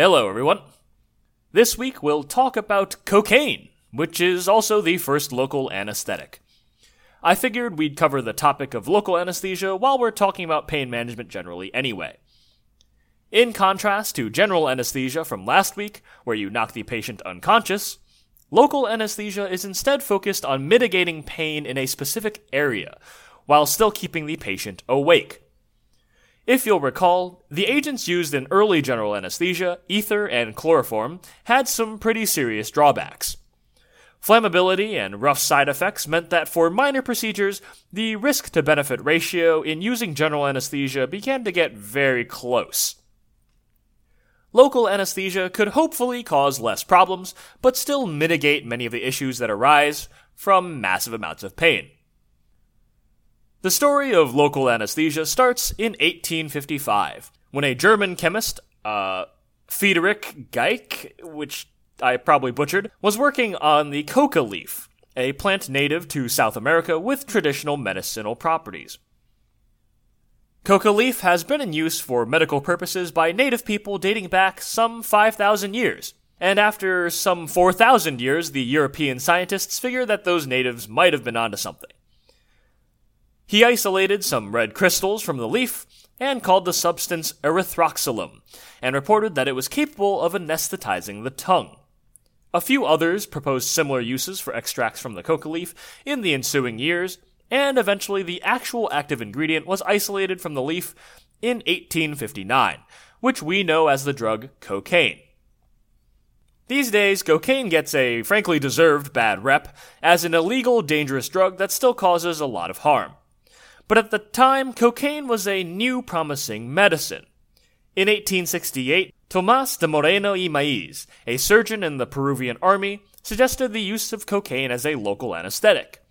Hello, everyone. This week we'll talk about cocaine, which is also the first local anesthetic. I figured we'd cover the topic of local anesthesia while we're talking about pain management generally anyway. In contrast to general anesthesia from last week, where you knock the patient unconscious, local anesthesia is instead focused on mitigating pain in a specific area, while still keeping the patient awake. If you'll recall, the agents used in early general anesthesia, ether and chloroform, had some pretty serious drawbacks. Flammability and rough side effects meant that for minor procedures, the risk to benefit ratio in using general anesthesia began to get very close. Local anesthesia could hopefully cause less problems, but still mitigate many of the issues that arise from massive amounts of pain. The story of local anesthesia starts in 1855, when a German chemist, uh, Friedrich Geich, which I probably butchered, was working on the coca leaf, a plant native to South America with traditional medicinal properties. Coca leaf has been in use for medical purposes by native people dating back some 5,000 years. And after some 4,000 years, the European scientists figure that those natives might have been onto something. He isolated some red crystals from the leaf and called the substance erythroxylum, and reported that it was capable of anesthetizing the tongue. A few others proposed similar uses for extracts from the coca leaf in the ensuing years, and eventually the actual active ingredient was isolated from the leaf in 1859, which we know as the drug cocaine. These days, cocaine gets a frankly deserved bad rep as an illegal, dangerous drug that still causes a lot of harm. But at the time, cocaine was a new promising medicine. In 1868, Tomas de Moreno y Maiz, a surgeon in the Peruvian army, suggested the use of cocaine as a local anesthetic.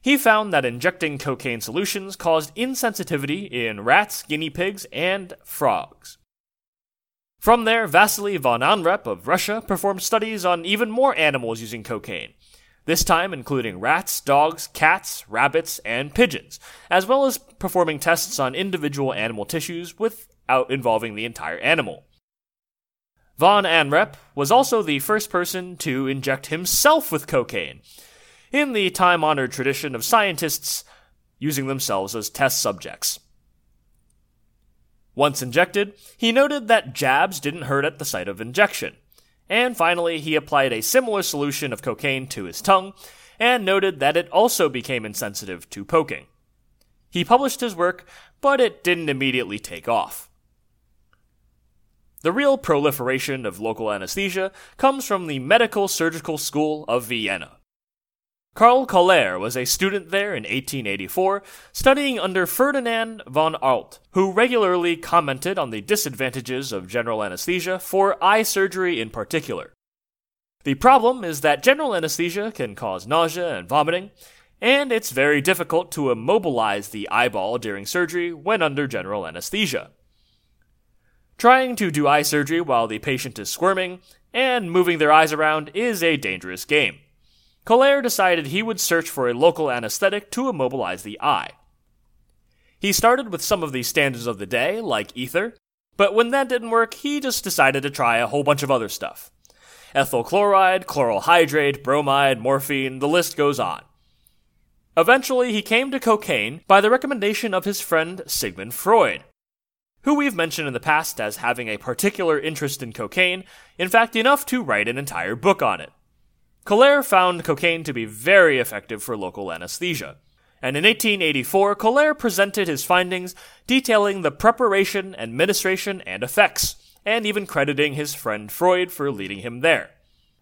He found that injecting cocaine solutions caused insensitivity in rats, guinea pigs, and frogs. From there, Vasily von Anrep of Russia performed studies on even more animals using cocaine, this time including rats, dogs, cats, rabbits, and pigeons, as well as performing tests on individual animal tissues without involving the entire animal. Von Anrep was also the first person to inject himself with cocaine, in the time honored tradition of scientists using themselves as test subjects. Once injected, he noted that jabs didn't hurt at the site of injection. And finally, he applied a similar solution of cocaine to his tongue and noted that it also became insensitive to poking. He published his work, but it didn't immediately take off. The real proliferation of local anesthesia comes from the Medical Surgical School of Vienna. Carl Koller was a student there in 1884, studying under Ferdinand von Arlt, who regularly commented on the disadvantages of general anesthesia for eye surgery in particular. The problem is that general anesthesia can cause nausea and vomiting, and it's very difficult to immobilize the eyeball during surgery when under general anesthesia. Trying to do eye surgery while the patient is squirming and moving their eyes around is a dangerous game. Koller decided he would search for a local anesthetic to immobilize the eye. He started with some of the standards of the day, like ether, but when that didn't work, he just decided to try a whole bunch of other stuff. Ethyl chloride, chloral hydrate, bromide, morphine, the list goes on. Eventually, he came to cocaine by the recommendation of his friend Sigmund Freud, who we've mentioned in the past as having a particular interest in cocaine, in fact, enough to write an entire book on it. Koller found cocaine to be very effective for local anesthesia. And in 1884, Koller presented his findings detailing the preparation, administration, and effects, and even crediting his friend Freud for leading him there.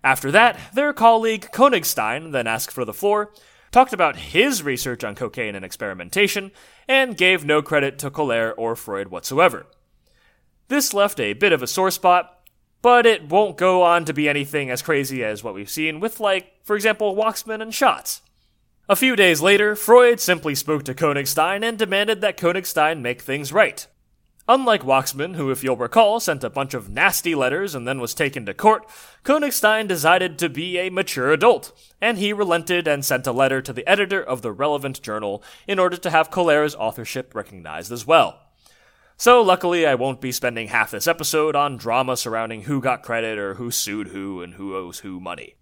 After that, their colleague Konigstein then asked for the floor, talked about his research on cocaine and experimentation, and gave no credit to Koller or Freud whatsoever. This left a bit of a sore spot, but it won't go on to be anything as crazy as what we've seen with, like, for example, Waksman and Schatz. A few days later, Freud simply spoke to Konigstein and demanded that Konigstein make things right. Unlike Waksman, who, if you'll recall, sent a bunch of nasty letters and then was taken to court, Konigstein decided to be a mature adult, and he relented and sent a letter to the editor of the relevant journal in order to have Koller's authorship recognized as well. So, luckily, I won't be spending half this episode on drama surrounding who got credit or who sued who and who owes who money.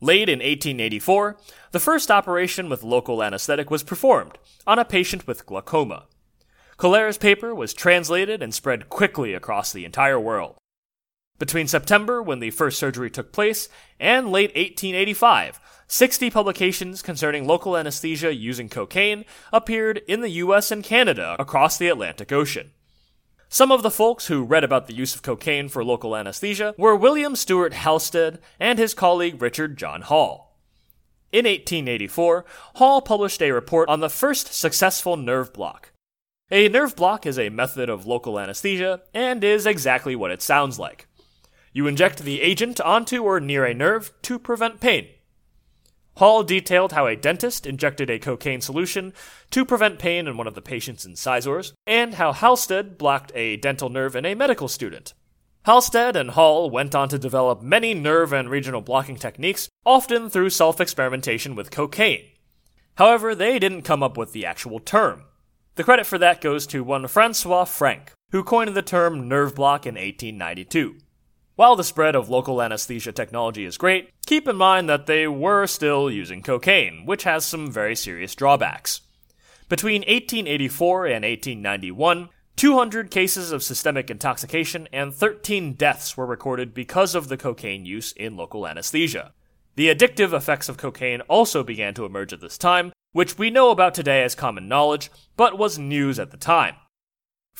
Late in 1884, the first operation with local anesthetic was performed on a patient with glaucoma. Koller's paper was translated and spread quickly across the entire world. Between September, when the first surgery took place, and late 1885, 60 publications concerning local anesthesia using cocaine appeared in the US and Canada across the Atlantic Ocean. Some of the folks who read about the use of cocaine for local anesthesia were William Stewart Halsted and his colleague Richard John Hall. In 1884, Hall published a report on the first successful nerve block. A nerve block is a method of local anesthesia and is exactly what it sounds like. You inject the agent onto or near a nerve to prevent pain. Hall detailed how a dentist injected a cocaine solution to prevent pain in one of the patient's incisors, and how Halsted blocked a dental nerve in a medical student. Halsted and Hall went on to develop many nerve and regional blocking techniques, often through self experimentation with cocaine. However, they didn't come up with the actual term. The credit for that goes to one Francois Frank, who coined the term nerve block in 1892. While the spread of local anesthesia technology is great, keep in mind that they were still using cocaine, which has some very serious drawbacks. Between 1884 and 1891, 200 cases of systemic intoxication and 13 deaths were recorded because of the cocaine use in local anesthesia. The addictive effects of cocaine also began to emerge at this time, which we know about today as common knowledge, but was news at the time.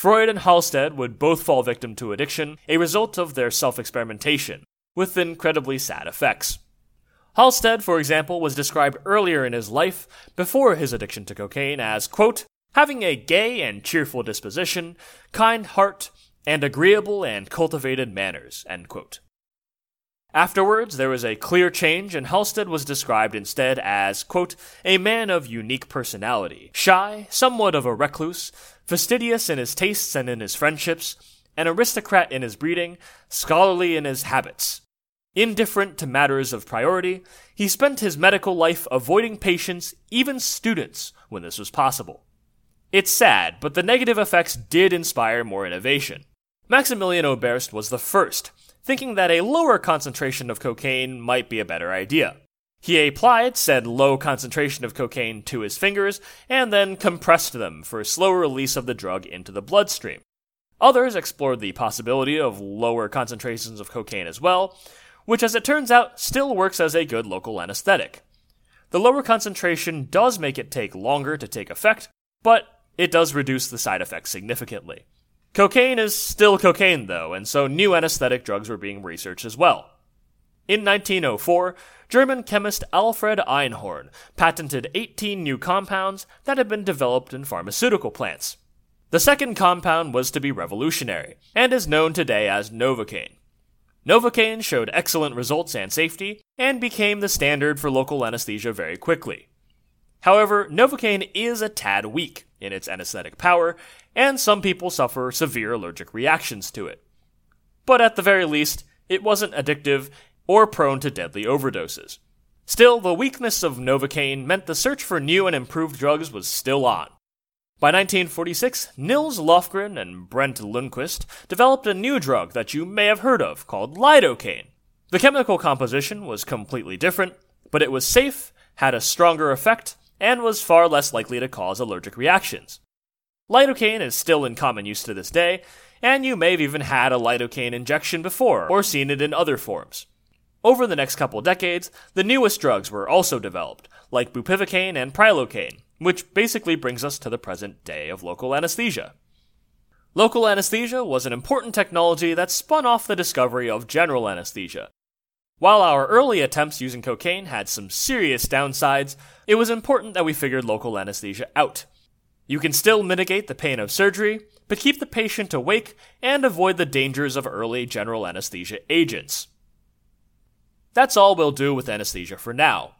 Freud and Halsted would both fall victim to addiction, a result of their self experimentation, with incredibly sad effects. Halsted, for example, was described earlier in his life, before his addiction to cocaine, as, quote, having a gay and cheerful disposition, kind heart, and agreeable and cultivated manners, end quote. Afterwards, there was a clear change, and Halsted was described instead as, quote, a man of unique personality, shy, somewhat of a recluse, fastidious in his tastes and in his friendships, an aristocrat in his breeding, scholarly in his habits. Indifferent to matters of priority, he spent his medical life avoiding patients, even students, when this was possible. It's sad, but the negative effects did inspire more innovation. Maximilian Oberst was the first, thinking that a lower concentration of cocaine might be a better idea. He applied said low concentration of cocaine to his fingers and then compressed them for a slower release of the drug into the bloodstream. Others explored the possibility of lower concentrations of cocaine as well, which, as it turns out, still works as a good local anesthetic. The lower concentration does make it take longer to take effect, but it does reduce the side effects significantly. Cocaine is still cocaine, though, and so new anesthetic drugs were being researched as well. In 1904, German chemist Alfred Einhorn patented 18 new compounds that had been developed in pharmaceutical plants. The second compound was to be revolutionary, and is known today as Novocaine. Novocaine showed excellent results and safety, and became the standard for local anesthesia very quickly. However, Novocaine is a tad weak in its anesthetic power, and some people suffer severe allergic reactions to it. But at the very least, it wasn't addictive or prone to deadly overdoses. Still, the weakness of Novocaine meant the search for new and improved drugs was still on. By 1946, Nils Lofgren and Bengt Lundqvist developed a new drug that you may have heard of called lidocaine. The chemical composition was completely different, but it was safe, had a stronger effect, and was far less likely to cause allergic reactions. Lidocaine is still in common use to this day, and you may have even had a lidocaine injection before or seen it in other forms. Over the next couple decades, the newest drugs were also developed, like bupivacaine and prilocaine, which basically brings us to the present day of local anesthesia. Local anesthesia was an important technology that spun off the discovery of general anesthesia, while our early attempts using cocaine had some serious downsides, it was important that we figured local anesthesia out. You can still mitigate the pain of surgery, but keep the patient awake and avoid the dangers of early general anesthesia agents. That's all we'll do with anesthesia for now.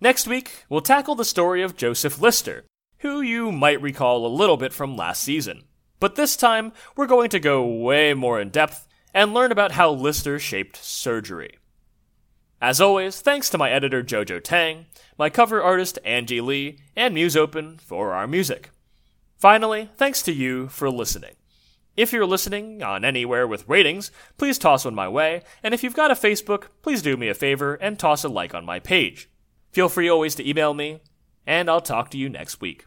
Next week, we'll tackle the story of Joseph Lister, who you might recall a little bit from last season. But this time, we're going to go way more in depth and learn about how Lister shaped surgery. As always, thanks to my editor Jojo Tang, my cover artist Angie Lee, and Musopen for our music. Finally, thanks to you for listening. If you're listening on anywhere with ratings, please toss one my way, and if you've got a Facebook, please do me a favor and toss a like on my page. Feel free always to email me, and I'll talk to you next week.